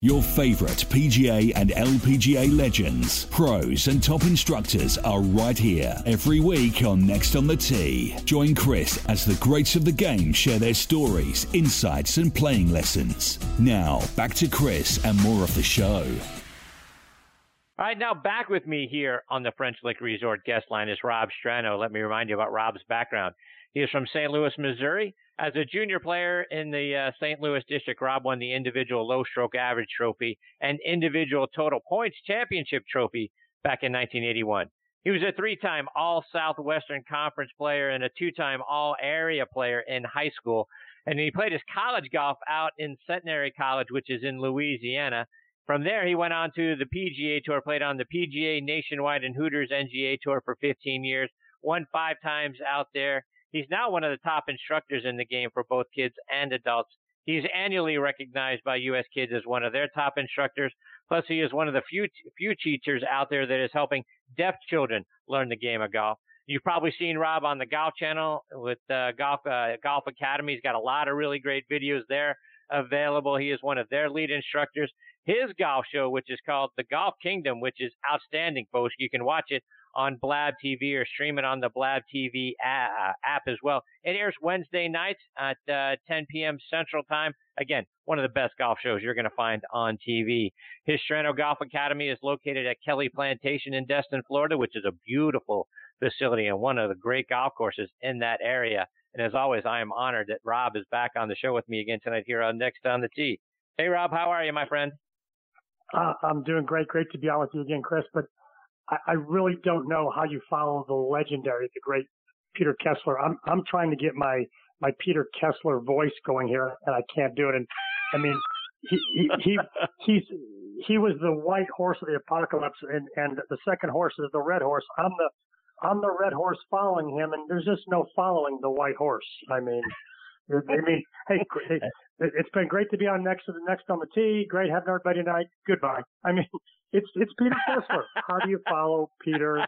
Your favorite PGA and LPGA legends, pros, and top instructors are right here every week on Next on the Tee. Join Chris as the greats of the game share their stories, insights, and playing lessons. Now, back to Chris and more of the show. All right, now back with me here on the French Lick Resort guest line is Rob Strano. Let me remind you about Rob's background. He is from St. Louis, Missouri. As a junior player in the uh, St. Louis district, Rob won the individual low stroke average trophy and individual total points championship trophy back in 1981. He was a three-time All Southwestern Conference player and a two-time All Area player in high school. And he played his college golf out in Centenary College, which is in Louisiana. From there, he went on to the PGA Tour, played on the PGA Nationwide and Hooters NGA Tour for 15 years, won five times out there. He's now one of the top instructors in the game for both kids and adults. He's annually recognized by U.S. Kids as one of their top instructors. Plus, he is one of the few few teachers out there that is helping deaf children learn the game of golf. You've probably seen Rob on the Golf Channel with uh, Golf uh, Golf Academy. He's got a lot of really great videos there available. He is one of their lead instructors. His golf show, which is called The Golf Kingdom, which is outstanding, folks. You can watch it on Blab TV or stream it on the Blab TV uh, app as well. It airs Wednesday nights at uh, 10 p.m. Central Time. Again, one of the best golf shows you're going to find on TV. His Strano Golf Academy is located at Kelly Plantation in Destin, Florida, which is a beautiful facility and one of the great golf courses in that area. And as always, I am honored that Rob is back on the show with me again tonight here on Next on the Tee. Hey, Rob, how are you, my friend? Uh, I'm doing great. Great to be on with you again, Chris. But I, I really don't know how you follow the legendary, the great Peter Kessler. I'm I'm trying to get my my Peter Kessler voice going here, and I can't do it. And I mean, he he, he he's he was the white horse of the apocalypse, and and the second horse is the red horse. I'm the I'm the red horse following him, and there's just no following the white horse. I mean, I mean, hey, it's been great to be on next to the next on the tee. Great having everybody tonight. Goodbye. I mean, it's it's Peter Kessler. How do you follow Peter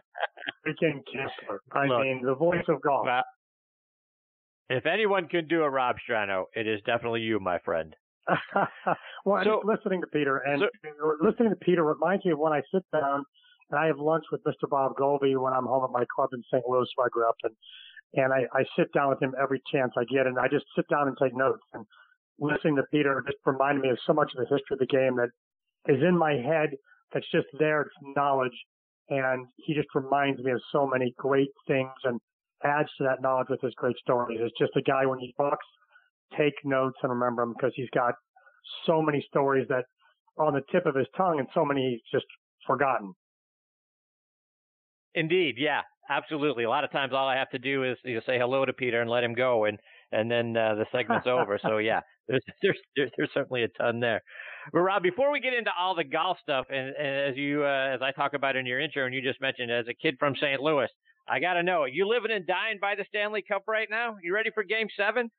freaking Kessler? I Look, mean, the voice of golf. Well, if anyone can do a Rob Strano, it is definitely you, my friend. well, so, listening to Peter and so, listening to Peter reminds me of when I sit down and I have lunch with Mr. Bob Goalby when I'm home at my club in St. Louis where I grew up and and I, I sit down with him every chance I get and I just sit down and take notes and listening to Peter just reminded me of so much of the history of the game that is in my head that's just there. It's knowledge. And he just reminds me of so many great things and adds to that knowledge with his great stories. It's just a guy when he talks, take notes and remember him because he's got so many stories that are on the tip of his tongue and so many he's just forgotten. Indeed, yeah, absolutely. A lot of times, all I have to do is you know, say hello to Peter and let him go, and and then uh, the segment's over. So yeah, there's, there's there's there's certainly a ton there. But Rob, before we get into all the golf stuff, and, and as you uh, as I talk about in your intro, and you just mentioned as a kid from St. Louis, I got to know, you living and dying by the Stanley Cup right now? You ready for Game Seven?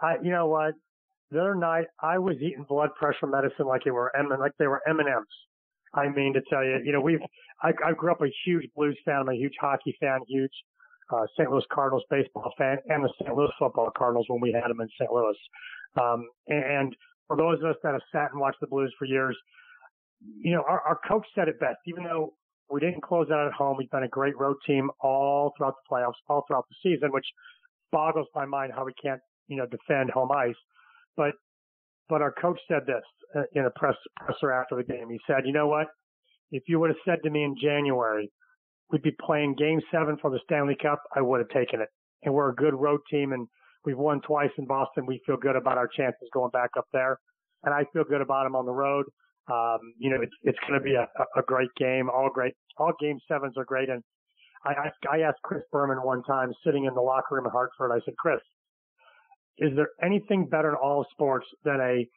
I, you know what? The other night, I was eating blood pressure medicine like they were M, like they were M and M's. I mean to tell you, you know, we've I, I grew up a huge Blues fan. I'm a huge hockey fan, huge uh, St. Louis Cardinals baseball fan, and the St. Louis football Cardinals when we had them in St. Louis. Um, and for those of us that have sat and watched the Blues for years, you know, our, our coach said it best. Even though we didn't close out at home, we've been a great road team all throughout the playoffs, all throughout the season, which boggles my mind how we can't, you know, defend home ice. But but our coach said this uh, in a press presser after the game. He said, "You know what? If you would have said to me in January we'd be playing Game Seven for the Stanley Cup, I would have taken it. And we're a good road team, and We've won twice in Boston. We feel good about our chances going back up there, and I feel good about them on the road. Um, you know, it's it's going to be a, a great game. All great. All game sevens are great. And I, I I asked Chris Berman one time, sitting in the locker room at Hartford. I said, Chris, is there anything better in all sports than a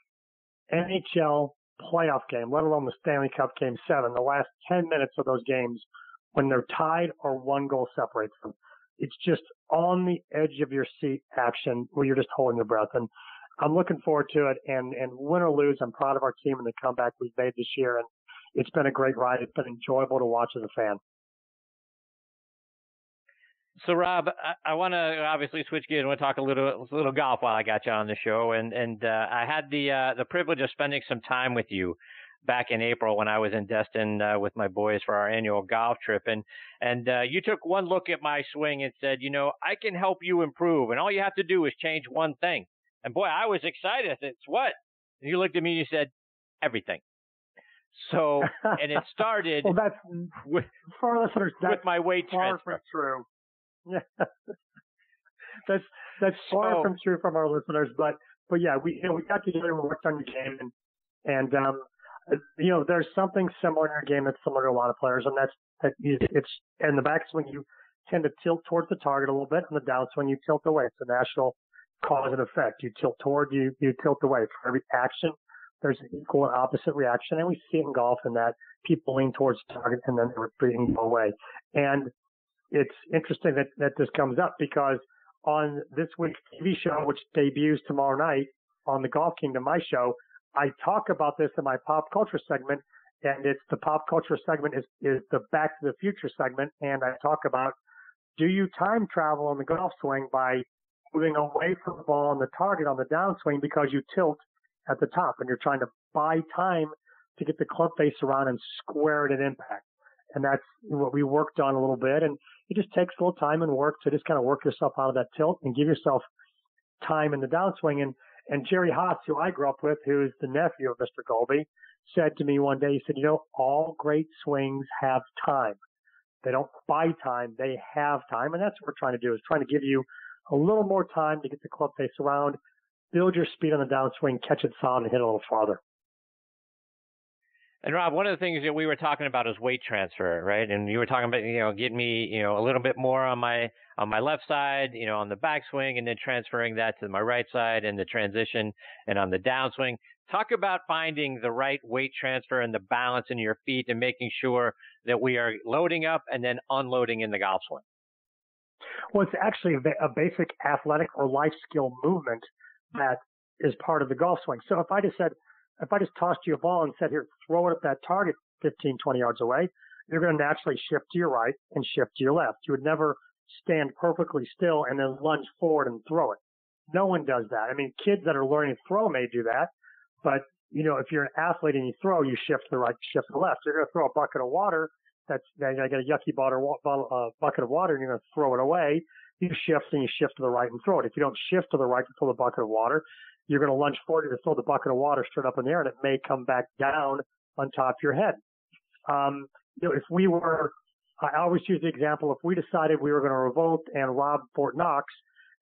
NHL playoff game, let alone the Stanley Cup Game Seven, the last ten minutes of those games when they're tied or one goal separates them. It's just on the edge of your seat action where you're just holding your breath. And I'm looking forward to it. And, and win or lose, I'm proud of our team and the comeback we've made this year. And it's been a great ride. It's been enjoyable to watch as a fan. So, Rob, I, I want to obviously switch gears. To talk a little, a little golf while I got you on the show, and and uh, I had the uh, the privilege of spending some time with you back in April when I was in Destin uh, with my boys for our annual golf trip, and and uh, you took one look at my swing and said, you know, I can help you improve, and all you have to do is change one thing. And boy, I was excited. I said, it's what? And you looked at me and you said, everything. So, and it started. well, that's with, for our listeners. That's with my weight far transfer. from true. Yeah, that's that's far So- from true from our listeners. But but yeah, we you know we got together and we worked on the game, and and um, Uh, you know there's something similar in your game that's similar to a lot of players, and that's that it's in the backswing you tend to tilt towards the target a little bit, and the downswing you tilt away. It's a natural cause and effect. You tilt toward, you you tilt away. For every action, there's an equal and opposite reaction, and we see it in golf in that people lean towards the target and then they retreat and away. And it's interesting that, that this comes up because on this week's TV show, which debuts tomorrow night on the Golf Kingdom, my show, I talk about this in my pop culture segment, and it's the pop culture segment is, is the Back to the Future segment, and I talk about do you time travel on the golf swing by moving away from the ball on the target on the downswing because you tilt at the top and you're trying to buy time to get the club face around and square it at impact. And that's what we worked on a little bit. And it just takes a little time and work to just kind of work yourself out of that tilt and give yourself time in the downswing. And, and Jerry Haas, who I grew up with, who is the nephew of Mr. Goalby, said to me one day, he said, you know, all great swings have time. They don't buy time, they have time. And that's what we're trying to do is trying to give you a little more time to get the club face around, build your speed on the downswing, catch it solid and hit it a little farther. And Rob, one of the things that we were talking about is weight transfer, right? And you were talking about, you know, getting me, you know, a little bit more on my on my left side, you know, on the backswing, and then transferring that to my right side and the transition, and on the downswing. Talk about finding the right weight transfer and the balance in your feet, and making sure that we are loading up and then unloading in the golf swing. Well, it's actually a, a basic athletic or life skill movement that is part of the golf swing. So if I just said, if I just tossed you a ball and said, here, throw it at that target 15, 20 yards away, you're going to naturally shift to your right and shift to your left. You would never stand perfectly still and then lunge forward and throw it. No one does that. I mean, kids that are learning to throw may do that, but you know, if you're an athlete and you throw, you shift to the right, shift to the left. You're going to throw a bucket of water. That's, I got a yucky bottle, uh, bucket of water and you're going to throw it away. You shift and you shift to the right and throw it. If you don't shift to the right to throw the bucket of water, you're going to lunge forward to throw the bucket of water straight up in the air and it may come back down on top of your head. Um, you know, if we were, I always use the example, if we decided we were going to revolt and rob Fort Knox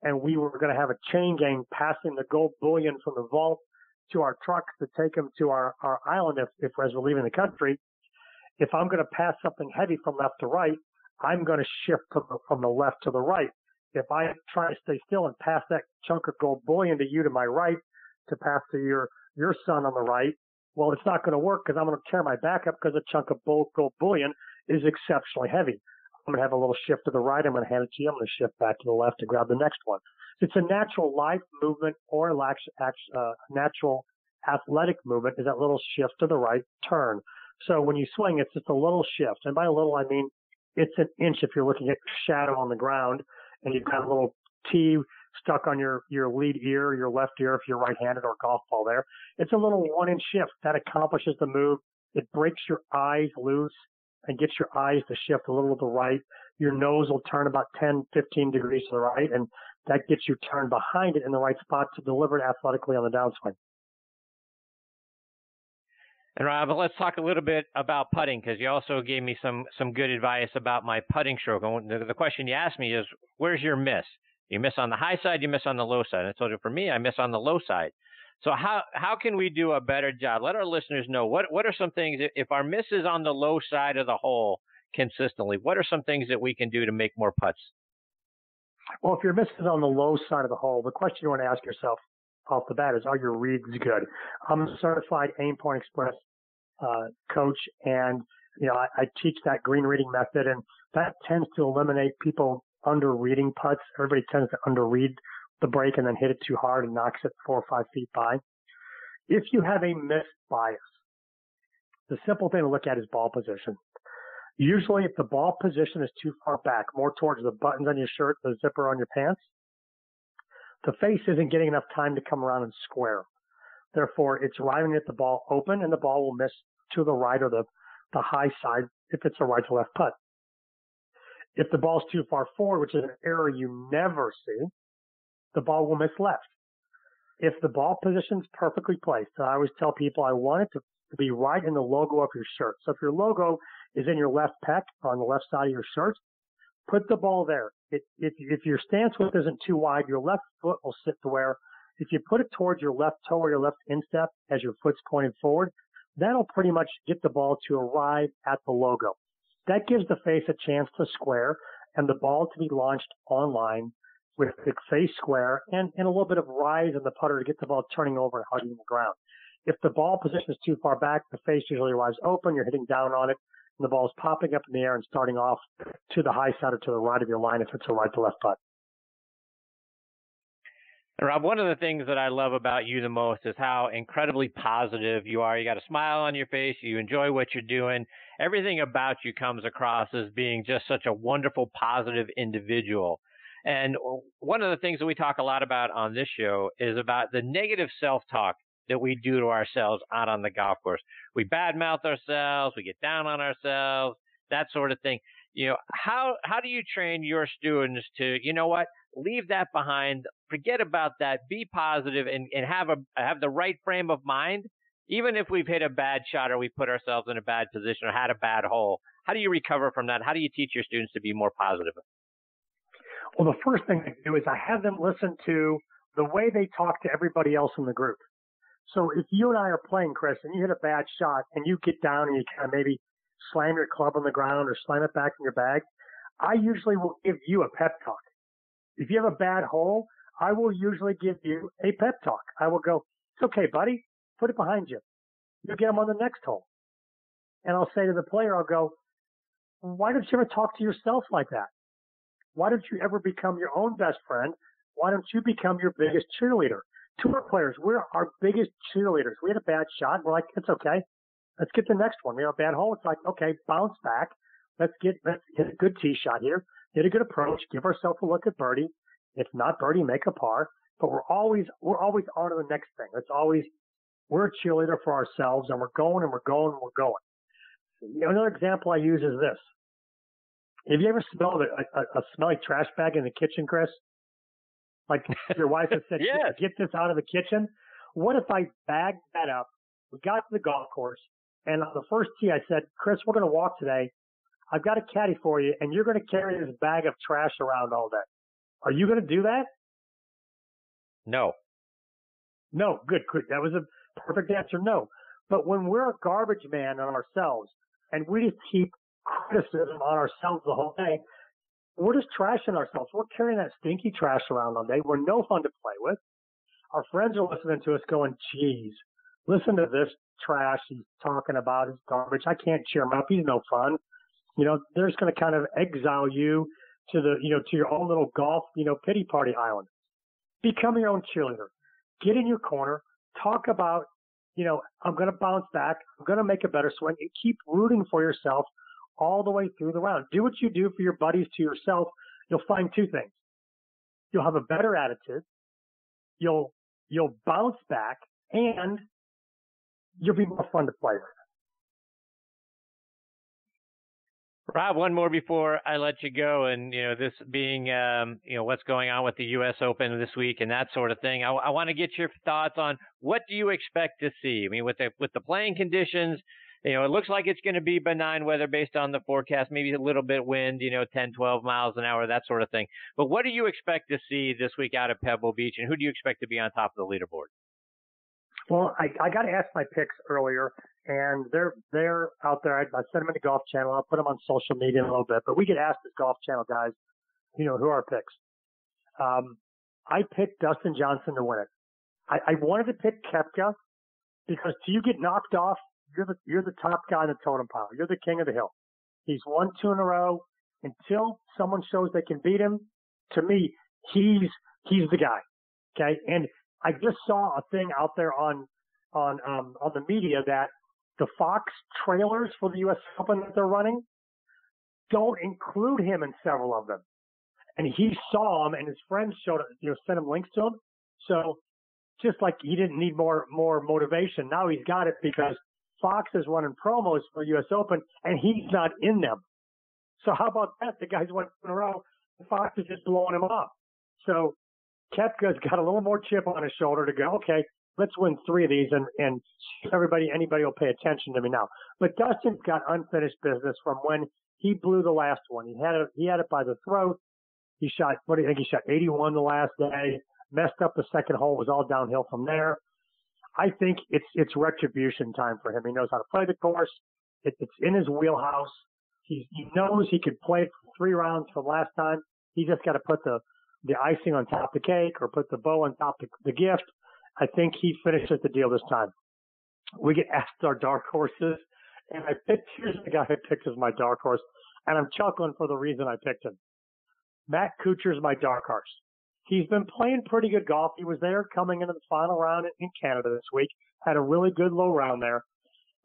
and we were going to have a chain gang passing the gold bullion from the vault to our trucks to take them to our, our island if, if as we're leaving the country, if I'm going to pass something heavy from left to right, I'm going to shift to the, from the left to the right. If I try to stay still and pass that chunk of gold bullion to you to my right to pass to your, your son on the right, well, it's not going to work because I'm going to tear my back up because a chunk of gold bullion is exceptionally heavy. I'm going to have a little shift to the right. I'm going to hand it to you. I'm going to shift back to the left to grab the next one. It's a natural life movement or uh, natural athletic movement is that little shift to the right turn. So when you swing, it's just a little shift. And by little, I mean it's an inch if you're looking at shadow on the ground and you've got a little T stuck on your, your lead ear, your left ear if you're right-handed or golf ball there. It's a little one inch shift that accomplishes the move. It breaks your eyes loose and gets your eyes to shift a little to the right. Your nose will turn about 10, 15 degrees to the right and that gets you turned behind it in the right spot to deliver it athletically on the downswing. And Rob, let's talk a little bit about putting because you also gave me some some good advice about my putting stroke. And the, the question you asked me is, where's your miss? You miss on the high side, you miss on the low side. And I told you for me, I miss on the low side. So how how can we do a better job? Let our listeners know what what are some things if our miss is on the low side of the hole consistently. What are some things that we can do to make more putts? Well, if your miss is on the low side of the hole, the question you want to ask yourself: off the bat is are your reads good? I'm a certified Aim Point Express uh, coach, and you know I, I teach that green reading method, and that tends to eliminate people under reading putts. Everybody tends to under read the break and then hit it too hard and knocks it four or five feet by. If you have a missed bias, the simple thing to look at is ball position. Usually, if the ball position is too far back, more towards the buttons on your shirt, the zipper on your pants, the face isn't getting enough time to come around and square. Therefore, it's arriving at the ball open and the ball will miss to the right or the, the high side if it's a right to left putt. If the ball's too far forward, which is an error you never see, the ball will miss left. If the ball position's perfectly placed, I always tell people I want it to, to be right in the logo of your shirt. So if your logo is in your left pec on the left side of your shirt, put the ball there. It, if, if your stance width isn't too wide, your left foot will sit to where if you put it towards your left toe or your left instep as your foot's pointed forward, that'll pretty much get the ball to arrive at the logo. That gives the face a chance to square and the ball to be launched online with the face square and, and a little bit of rise in the putter to get the ball turning over and hugging the ground. If the ball position is too far back, the face usually arrives open, you're hitting down on it, the ball is popping up in the air and starting off to the high side or to the right of your line if it's a right to left putt. Rob, one of the things that I love about you the most is how incredibly positive you are. You got a smile on your face. You enjoy what you're doing. Everything about you comes across as being just such a wonderful, positive individual. And one of the things that we talk a lot about on this show is about the negative self-talk that we do to ourselves out on the golf course. We badmouth ourselves, we get down on ourselves, that sort of thing. You know, how how do you train your students to, you know what, leave that behind, forget about that, be positive and, and have a have the right frame of mind, even if we've hit a bad shot or we put ourselves in a bad position or had a bad hole. How do you recover from that? How do you teach your students to be more positive? Well, the first thing I do is I have them listen to the way they talk to everybody else in the group. So if you and I are playing, Chris, and you hit a bad shot and you get down and you kind of maybe slam your club on the ground or slam it back in your bag, I usually will give you a pep talk. If you have a bad hole, I will usually give you a pep talk. I will go, it's okay, buddy. Put it behind you. You'll get them on the next hole. And I'll say to the player, I'll go, why don't you ever talk to yourself like that? Why don't you ever become your own best friend? Why don't you become your biggest cheerleader? Tour players, we're our biggest cheerleaders. We had a bad shot. We're like, it's okay. Let's get the next one. We have a bad hole. It's like, okay, bounce back. Let's get, let's hit a good tee shot here. Hit a good approach. Give ourselves a look at birdie. If not birdie, make a par. But we're always, we're always on to the next thing. It's always, we're a cheerleader for ourselves and we're going and we're going and we're going. Another example I use is this. Have you ever smelled a, a, a smelly trash bag in the kitchen, Chris? Like your wife has said, yes. get this out of the kitchen. What if I bagged that up? We got to the golf course, and on the first tee, I said, Chris, we're going to walk today. I've got a caddy for you, and you're going to carry this bag of trash around all day. Are you going to do that? No. No. Good. Good. That was a perfect answer. No. But when we're a garbage man on ourselves, and we just keep criticism on ourselves the whole day, we're just trashing ourselves. We're carrying that stinky trash around all day. We're no fun to play with. Our friends are listening to us going, geez, listen to this trash he's talking about. His garbage. I can't cheer him up. He's no fun. You know, they're just going to kind of exile you to the, you know, to your own little golf, you know, pity party island. Become your own cheerleader. Get in your corner. Talk about, you know, I'm going to bounce back. I'm going to make a better swing and keep rooting for yourself all the way through the round. Do what you do for your buddies to yourself. You'll find two things. You'll have a better attitude. You'll, you'll bounce back and you'll be more fun to play with. Rob, one more before I let you go, and you know this being um, you know what's going on with the U.S. Open this week and that sort of thing. I, I want to get your thoughts on what do you expect to see. I mean, with the with the playing conditions, you know, it looks like it's going to be benign weather based on the forecast, maybe a little bit wind, you know, 10, 12 miles an hour, that sort of thing. But what do you expect to see this week out of Pebble Beach, and who do you expect to be on top of the leaderboard? Well, I, I got to ask my picks earlier, and they're they're out there. I, I sent them in the Golf Channel. I'll put them on social media in a little bit. But we get asked as Golf Channel guys, you know, who are our picks? Um, I picked Dustin Johnson to win it. I, I wanted to pick Koepka because do you get knocked off, you're the you're the top guy in the totem pile. You're the king of the hill. He's won two in a row. Until someone shows they can beat him, to me, he's he's the guy. Okay, and I just saw a thing out there on on um, on the media that the Fox trailers for the U.S. Open that they're running don't include him in several of them. And he saw him, and his friends showed you know sent him links to him. So just like he didn't need more more motivation, now he's got it because Fox is running promos for U.S. Open, and he's not in them. So how about that? The guy's went in a row. Fox is just blowing him off. So Koepka's got a little more chip on his shoulder to go. Okay, let's win three of these, and and everybody anybody will pay attention to me now. But Dustin's got unfinished business from when he blew the last one. He had it he had it by the throat. He shot what do you think? He shot 81 the last day. Messed up the second hole. Was all downhill from there. I think it's it's retribution time for him. He knows how to play the course. It, it's in his wheelhouse. He, he knows he could play three rounds from last time. He just got to put the the icing on top of the cake or put the bow on top of the gift. I think he finishes the deal this time. We get asked our dark horses, and I picked here's the guy I picked as my dark horse, and I'm chuckling for the reason I picked him. Matt Kuchar is my dark horse. He's been playing pretty good golf. He was there coming into the final round in Canada this week. Had a really good low round there.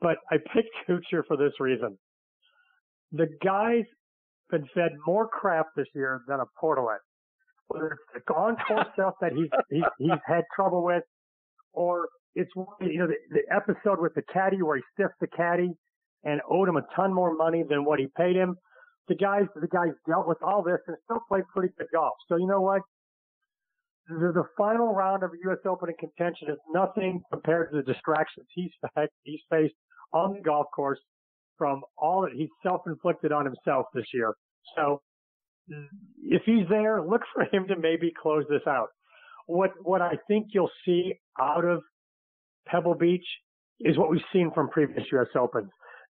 But I picked Kuchar for this reason. The guy's been fed more crap this year than a portalet. Whether it's the on course stuff that he's, he's he's had trouble with, or it's you know the, the episode with the caddy where he stiffed the caddy and owed him a ton more money than what he paid him. The guys the guys dealt with all this and still played pretty good golf. So you know what? The, the final round of U.S. Open in contention is nothing compared to the distractions he's he's faced on the golf course from all that he's self-inflicted on himself this year. So if he's there, look for him to maybe close this out. What what I think you'll see out of Pebble Beach is what we've seen from previous U.S. Opens,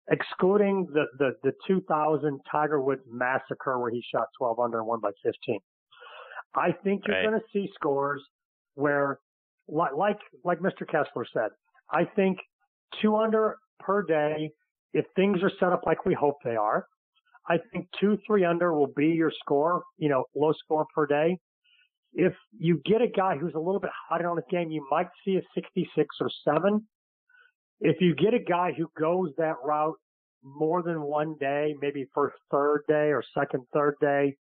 excluding the the, the 2000 Tiger Woods massacre where he shot 12 under and won by 15. I think you're right. going to see scores where, like like Mr. Kessler said, I think two under per day if things are set up like we hope they are. I think two, three under will be your score, you know, low score per day. If you get a guy who's a little bit hot on his game, you might see a 66 or seven. If you get a guy who goes that route more than one day, maybe first, third day or second, third day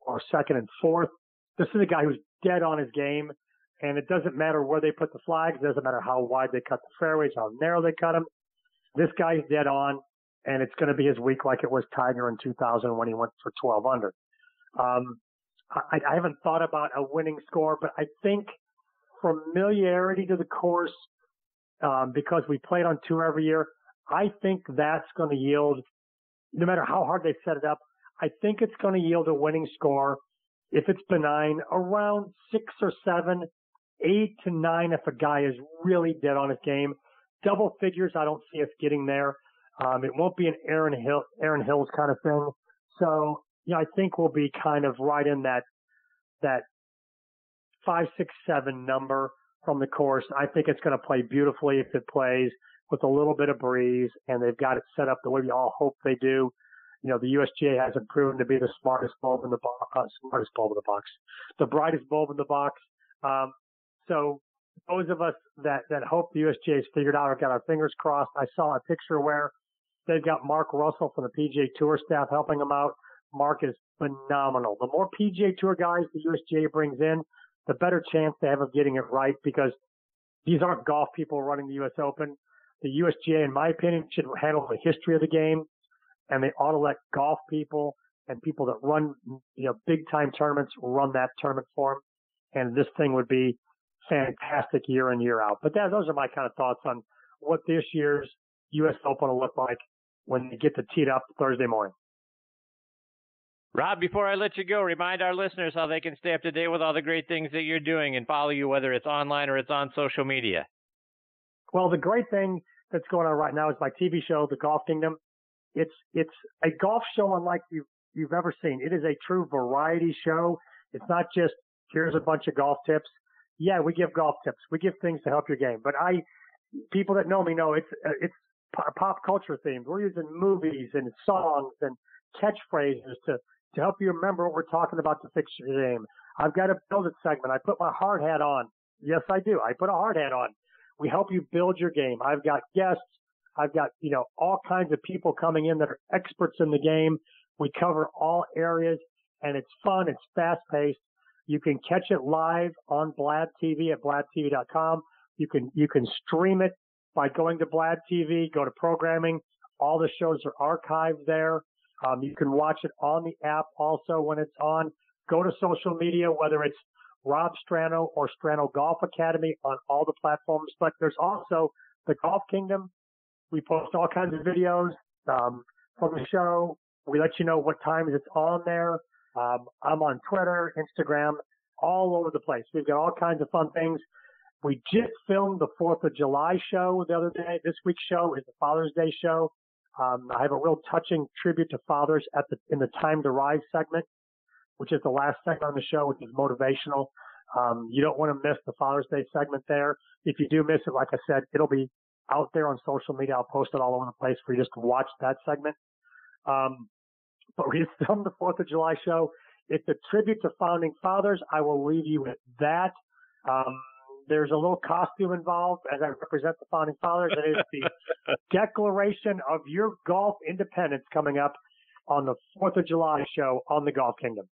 or second and fourth, this is a guy who's dead on his game. And it doesn't matter where they put the flags. It doesn't matter how wide they cut the fairways, how narrow they cut them. This guy's dead on and it's going to be his week like it was Tiger in 2000 when he went for 12 under. Um, I, I haven't thought about a winning score, but I think familiarity to the course, um, because we played on tour every year, I think that's going to yield, no matter how hard they set it up, I think it's going to yield a winning score. If it's benign, around six or seven, eight to nine if a guy is really dead on his game. Double figures, I don't see us getting there. Um, it won't be an Erin Hill, Erin Hills kind of thing. So, I think we'll be kind of right in that, that five, six, seven number from the course. I think it's going to play beautifully if it plays with a little bit of breeze and they've got it set up the way we all hope they do. You know, the USGA hasn't proven to be the smartest bulb in the box, uh, smartest bulb in the box, the brightest bulb in the box. Um, so those of us that, that hope the USGA has figured out or got our fingers crossed, I saw a picture where They've got Mark Russell from the PGA Tour staff helping them out. Mark is phenomenal. The more PGA Tour guys the USGA brings in, the better chance they have of getting it right because these aren't golf people running the US Open. The USGA, in my opinion, should handle the history of the game and they ought to let golf people and people that run, you know, big time tournaments run that tournament for them. And this thing would be fantastic year in, year out. But that, those are my kind of thoughts on what this year's U.S. Open will look like when they get to tee it up Thursday morning. Rob, before I let you go, remind our listeners how they can stay up to date with all the great things that you're doing and follow you, whether it's online or it's on social media. Well, the great thing that's going on right now is my TV show, The Golf Kingdom. It's it's a golf show unlike you've you've ever seen. It is a true variety show. It's not just here's a bunch of golf tips. yeah, we give golf tips. We give things to help your game. But I, people that know me know it's uh, it's pop culture themed. We're using movies and songs and catchphrases to to help you remember what we're talking about to fix your game. I've got a build it segment. I put my hard hat on. Yes, I do. I put a hard hat on. We help you build your game. I've got guests. I've got, you know, all kinds of people coming in that are experts in the game. We cover all areas and it's fun. It's fast paced. You can catch it live on Blab TV at blabtv.com. You can, you can stream it by going to Blab TV, go to programming. All the shows are archived there. Um, you can watch it on the app also when it's on. Go to social media, whether it's Rob Strano or Strano Golf Academy on all the platforms. But there's also the Golf Kingdom. We post all kinds of videos um, from the show. We let you know what times it's on there. Um, I'm on Twitter, Instagram, all over the place. We've got all kinds of fun things. We just filmed the Fourth of July show the other day. This week's show is the Father's Day show. Um, I have a real touching tribute to fathers at the in the Time to Rise segment, which is the last segment on the show, which is motivational. Um, you don't want to miss the Father's Day segment there. If you do miss it, like I said, it'll be out there on social media. I'll post it all over the place for you just to watch that segment. Um, but we have filmed the Fourth of July show. It's a tribute to founding fathers. I will leave you with that. Um, there's a little costume involved as I represent the founding fathers. It is the Declaration of Your Golf Independence coming up on the 4th of July show on the Golf Kingdom.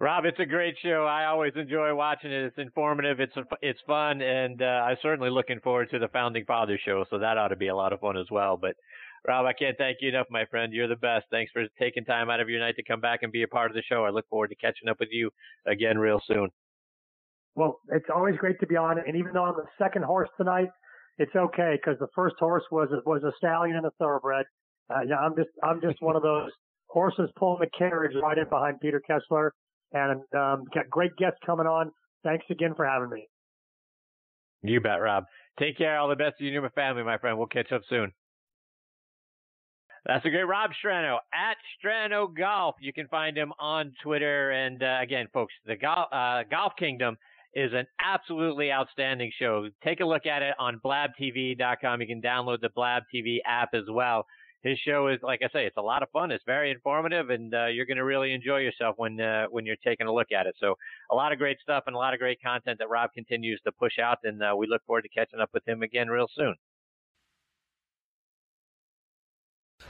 Rob, it's a great show. I always enjoy watching it. It's informative. It's it's fun, and uh, I'm certainly looking forward to the Founding Fathers show. So that ought to be a lot of fun as well. But Rob, I can't thank you enough, my friend. You're the best. Thanks for taking time out of your night to come back and be a part of the show. I look forward to catching up with you again real soon. Well, it's always great to be on. And even though I'm the second horse tonight, it's okay because the first horse was was a stallion and a thoroughbred. Uh, I'm just I'm just one of those horses pulling the carriage right in behind Peter Kessler, and um, got great guests coming on. Thanks again for having me. You bet, Rob. Take care. All the best to you and your family, my friend. We'll catch up soon. That's a great Rob Strano at Strano Golf. You can find him on Twitter. And uh, again, folks, the Golf, uh, Golf Kingdom is an absolutely outstanding show. Take a look at it on blabtv.com. You can download the Blab TV app as well. His show is, like I say, it's a lot of fun. It's very informative, and uh, you're going to really enjoy yourself when uh, when you're taking a look at it. So, a lot of great stuff and a lot of great content that Rob continues to push out, and uh, we look forward to catching up with him again real soon.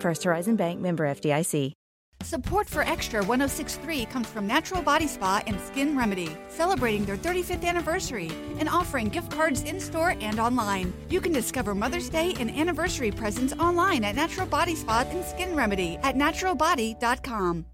First Horizon Bank member FDIC. Support for Extra 1063 comes from Natural Body Spa and Skin Remedy, celebrating their 35th anniversary and offering gift cards in store and online. You can discover Mother's Day and anniversary presents online at Natural Body Spa and Skin Remedy at naturalbody.com.